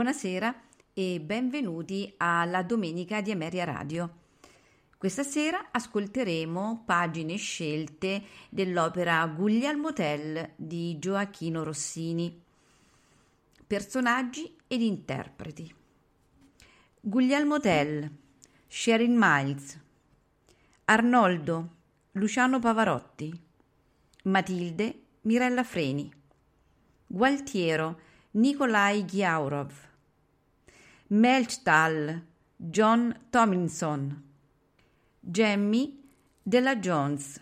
Buonasera e benvenuti alla Domenica di Ameria Radio. Questa sera ascolteremo pagine scelte dell'opera Guglielmo Tell di Gioacchino Rossini. Personaggi ed interpreti. Guglielmo Tell, Sherin Miles, Arnoldo, Luciano Pavarotti, Matilde, Mirella Freni, Gualtiero, Nikolai Ghiaurov, Melchtal, John Tomlinson, Jamie Della Jones,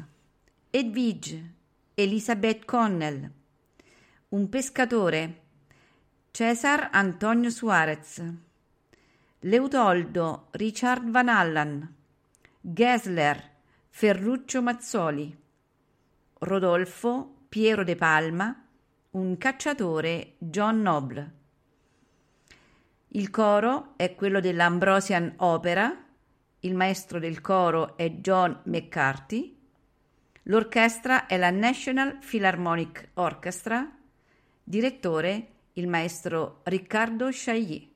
Edwige, Elizabeth Connell, un pescatore, Cesar Antonio Suarez, Leutoldo Richard Van Allen, Gessler Ferruccio Mazzoli, Rodolfo Piero De Palma, un cacciatore John Noble. Il coro è quello dell'Ambrosian Opera, il maestro del coro è John McCarthy, l'orchestra è la National Philharmonic Orchestra, direttore il maestro Riccardo Chailly.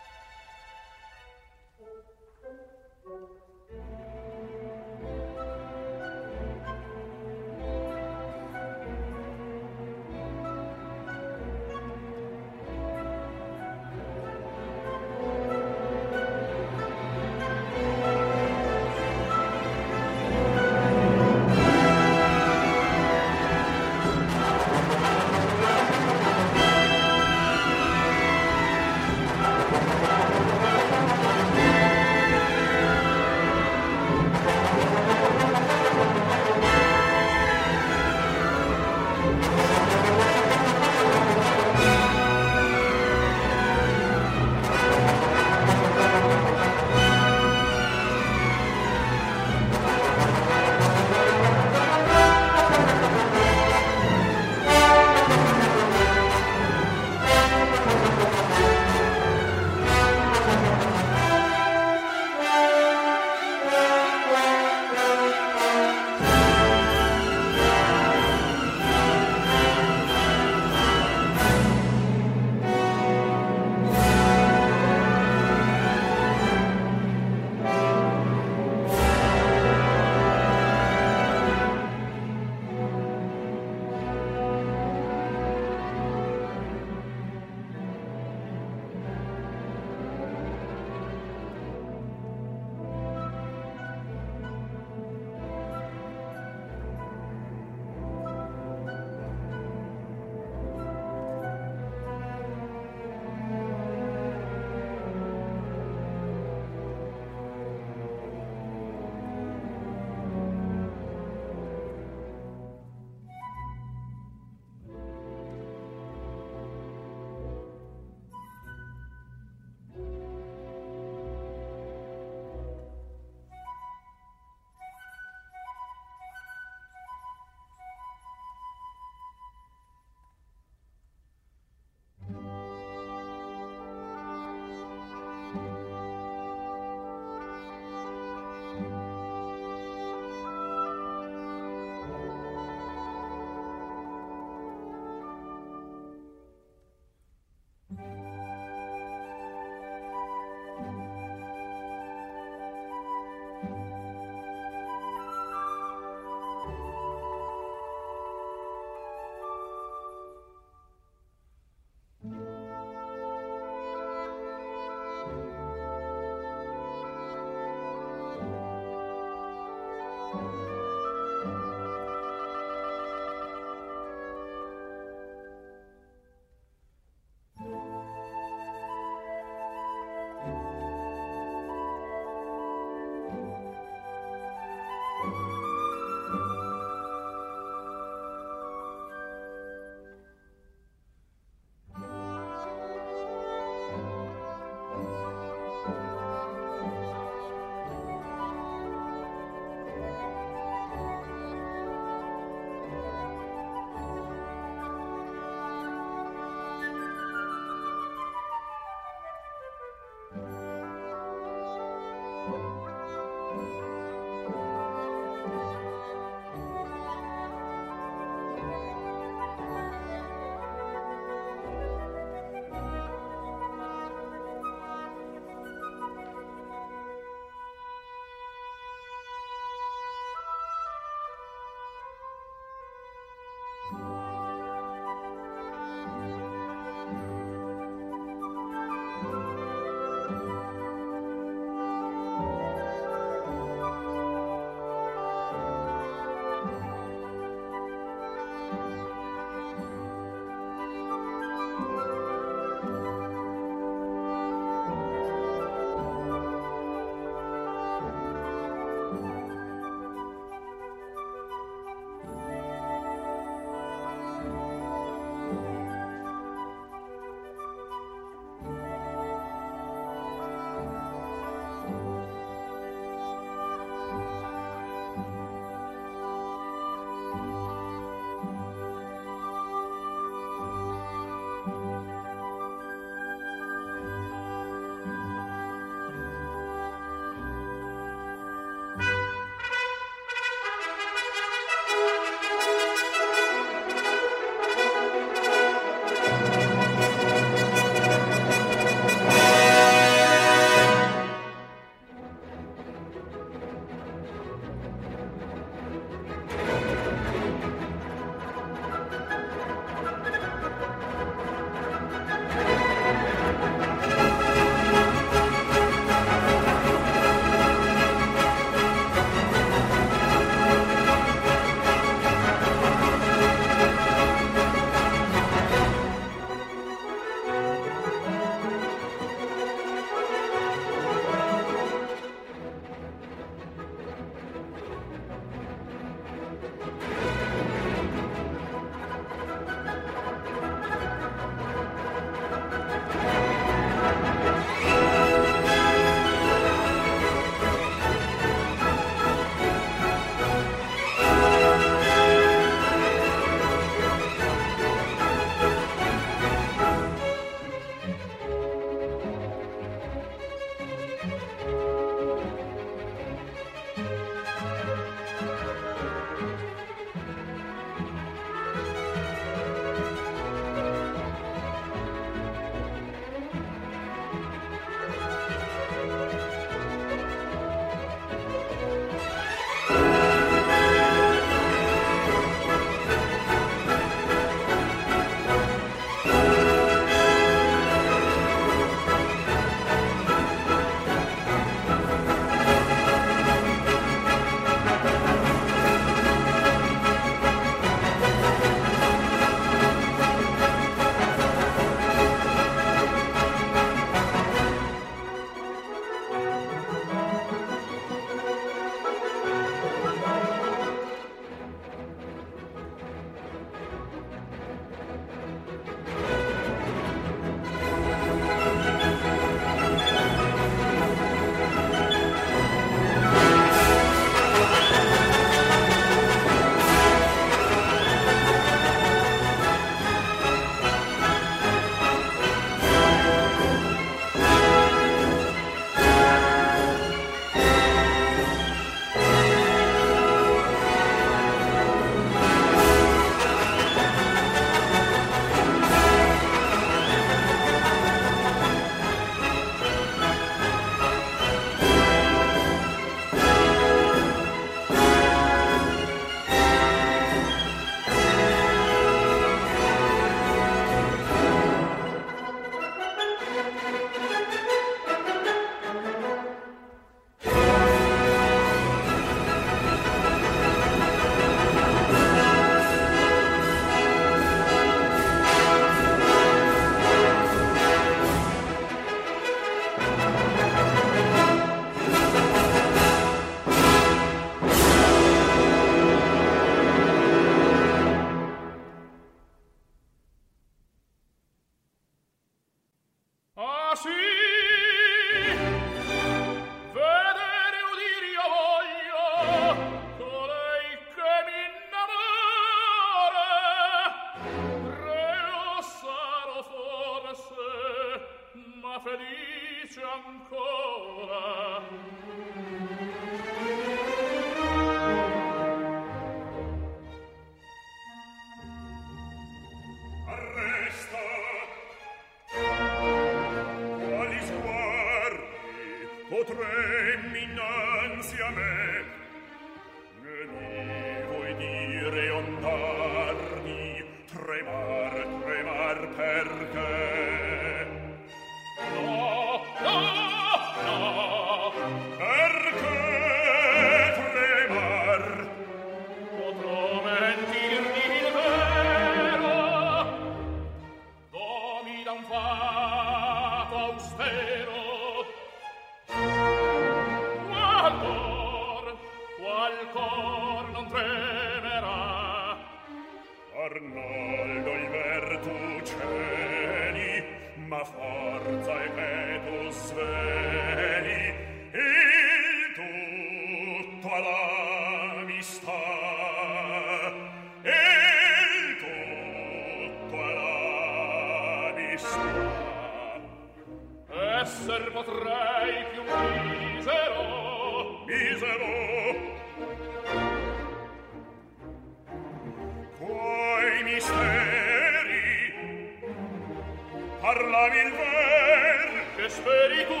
speri tu,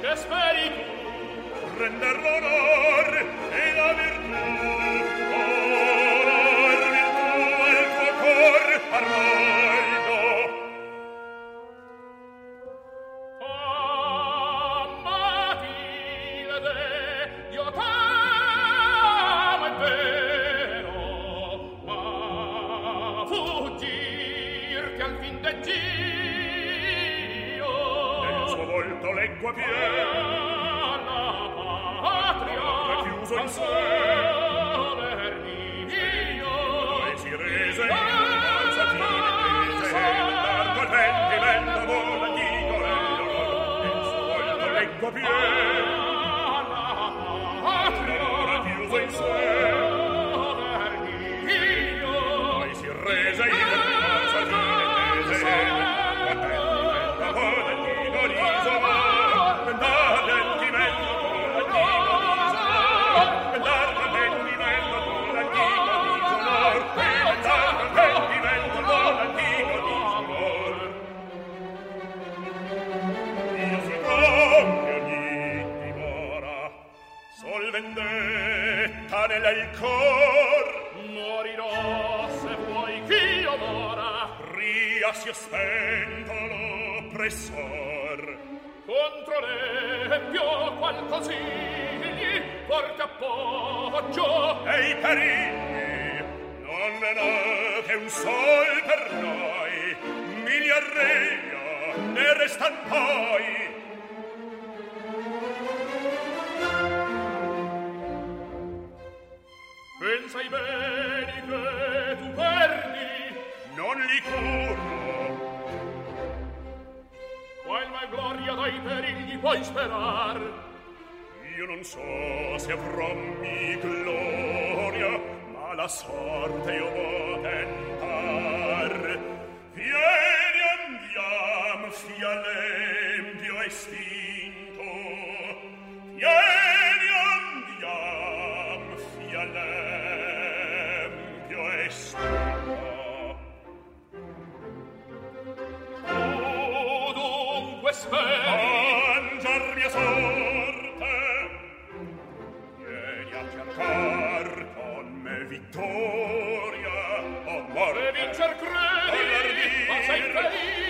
che speri tu, render l'onor e la virtù, onor virtù al tuo cor armar. dove speri. Mangiar mia sorte. Vieni a cercar con me vittoria. O morte E vincer credi Ma sei credi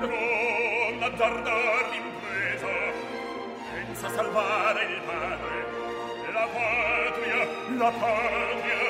non azzardar l'impresa senza salvare il padre. La patria la patria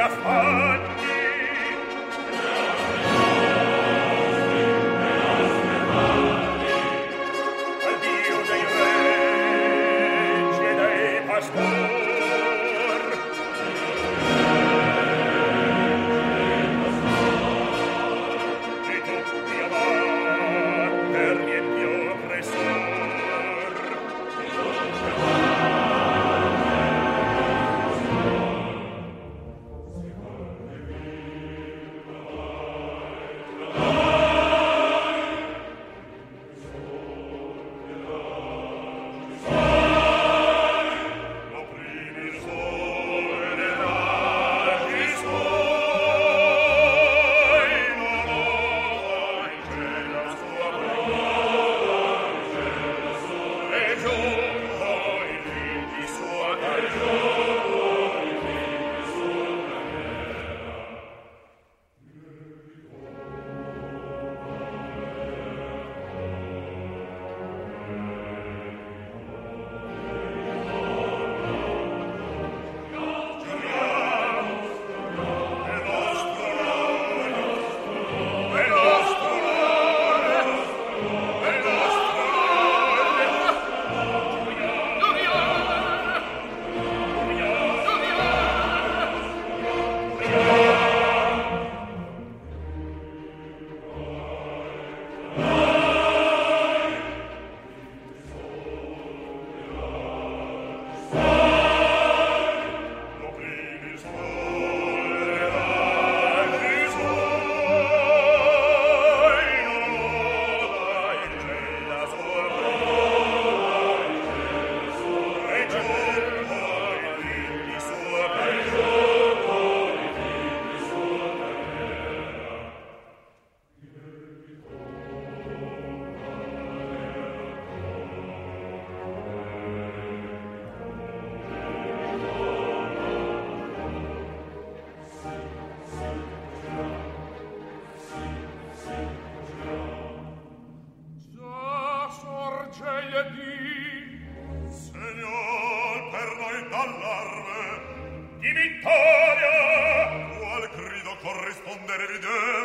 ja di vittoria. Qual grido corrispondere vide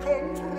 come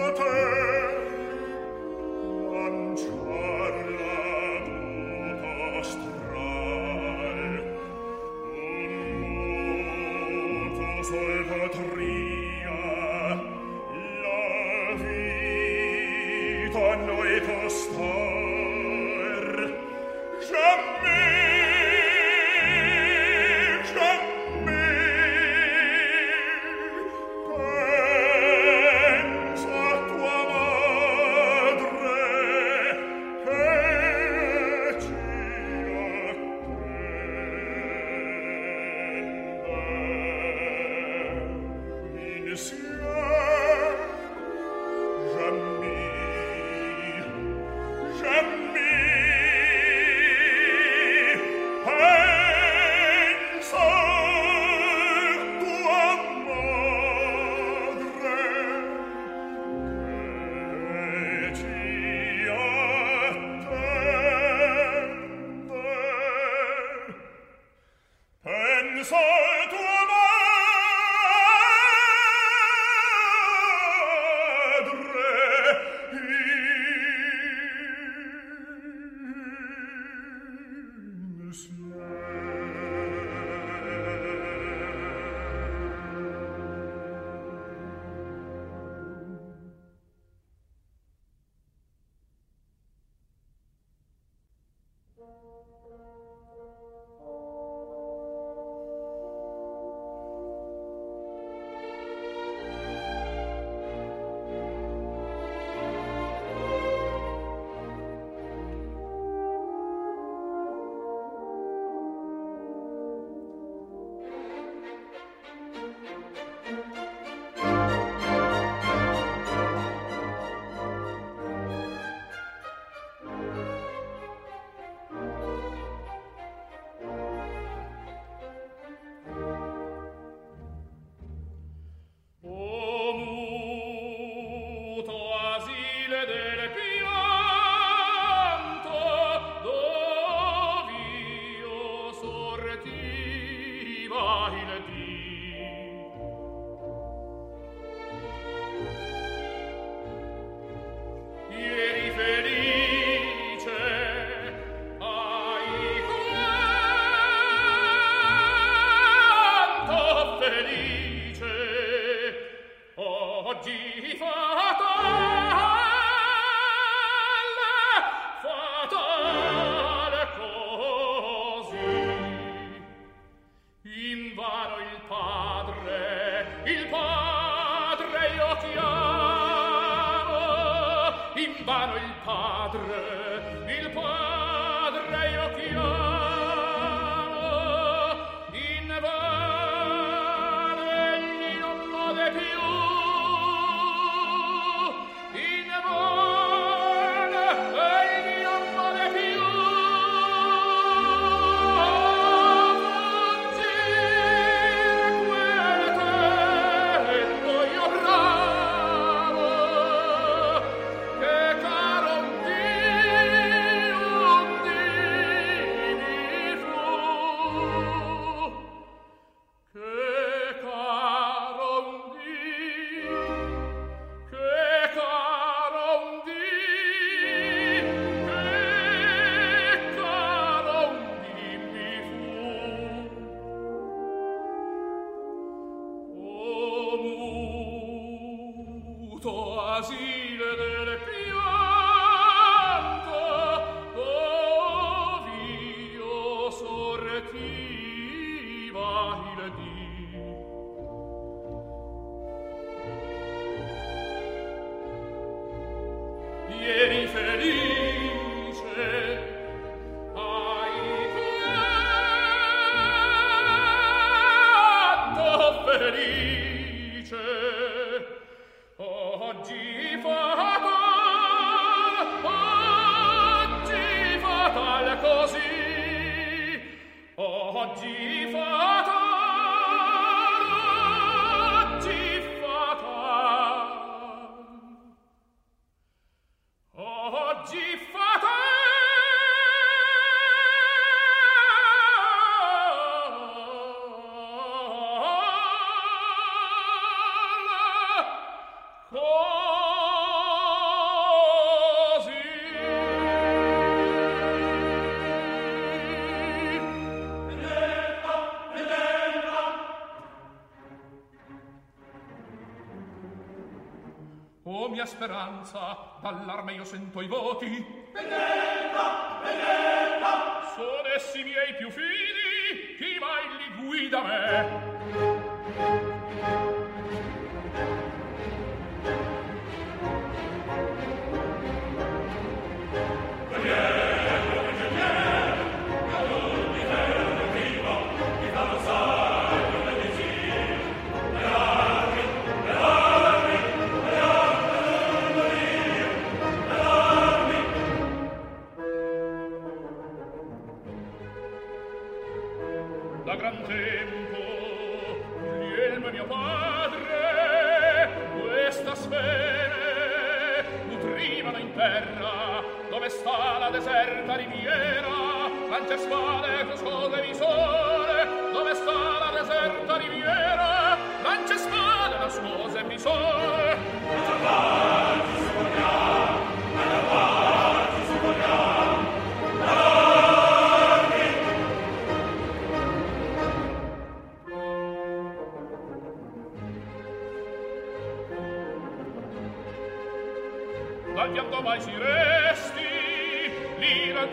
speranza, d'allarme io sento i voti. Benedetta, benedetta! Sono essi miei più fidi, chi mai li guida me?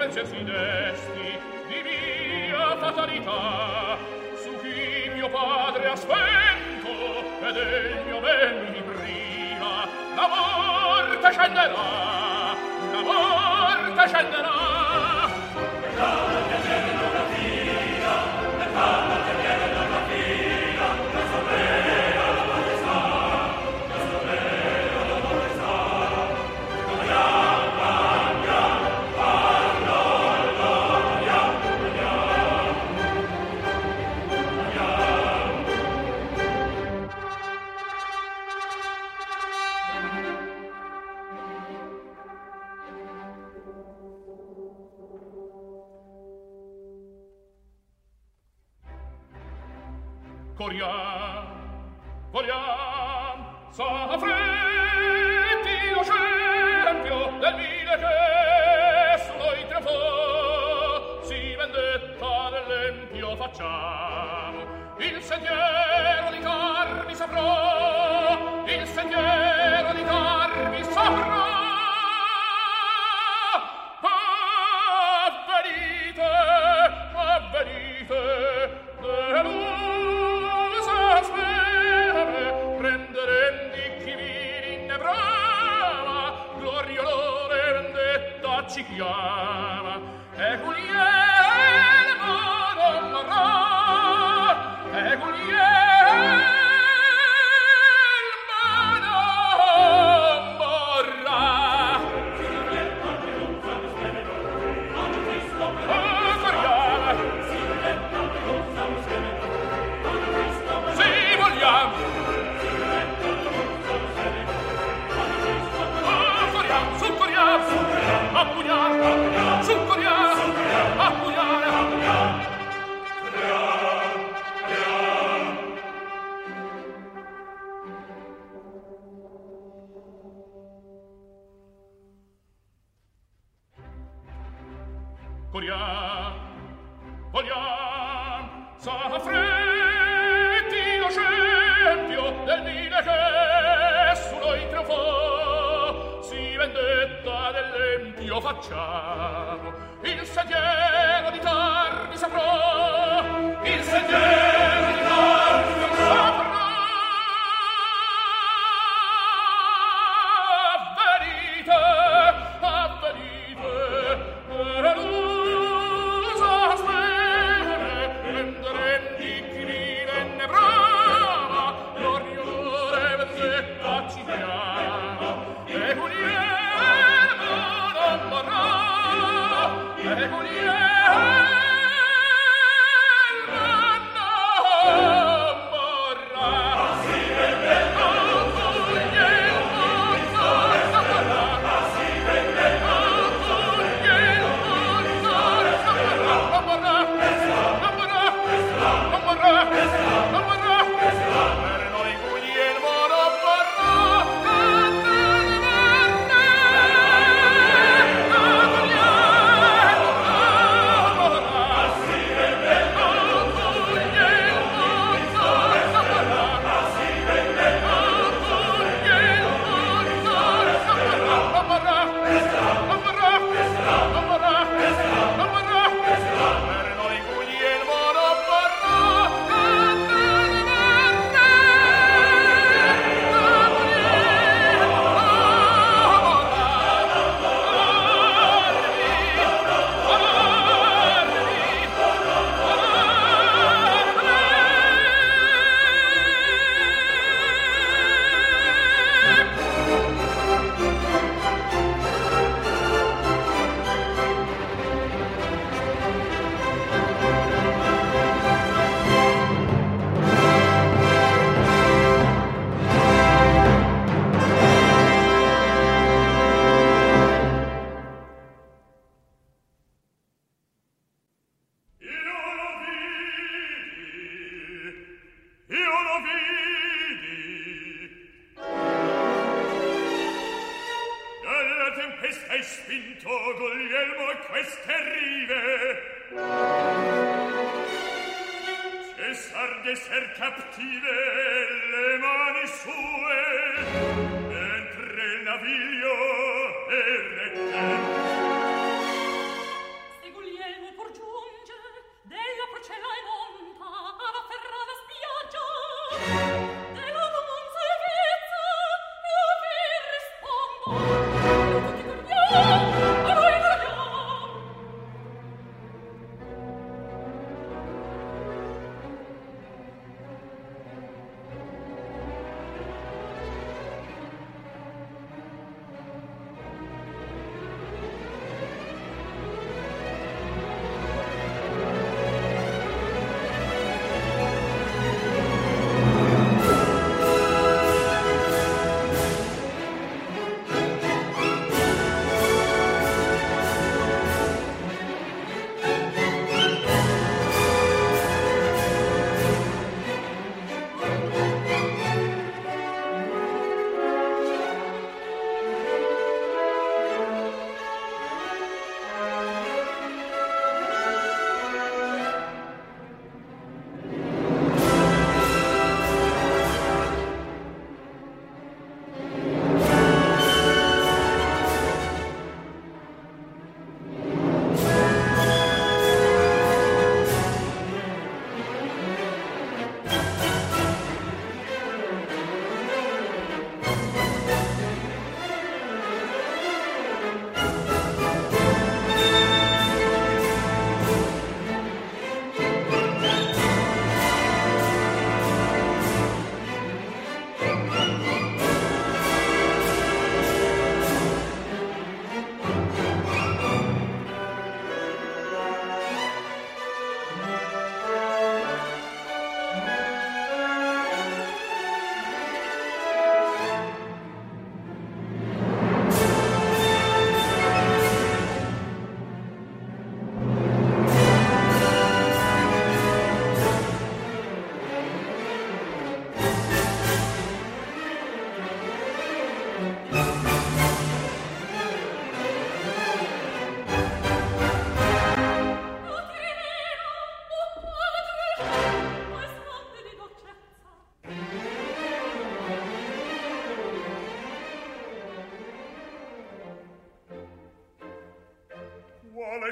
dolce fidesti di mia fatalità. Su chi mio padre ha spento ed il mio ben mi priva la morte scenderà. corian corian s'affretti lo scempio del vile che su noi trionfò si vendetta dell'empio facciamo. Il sentiero di carni saprò Gloria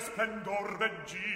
splendor veggì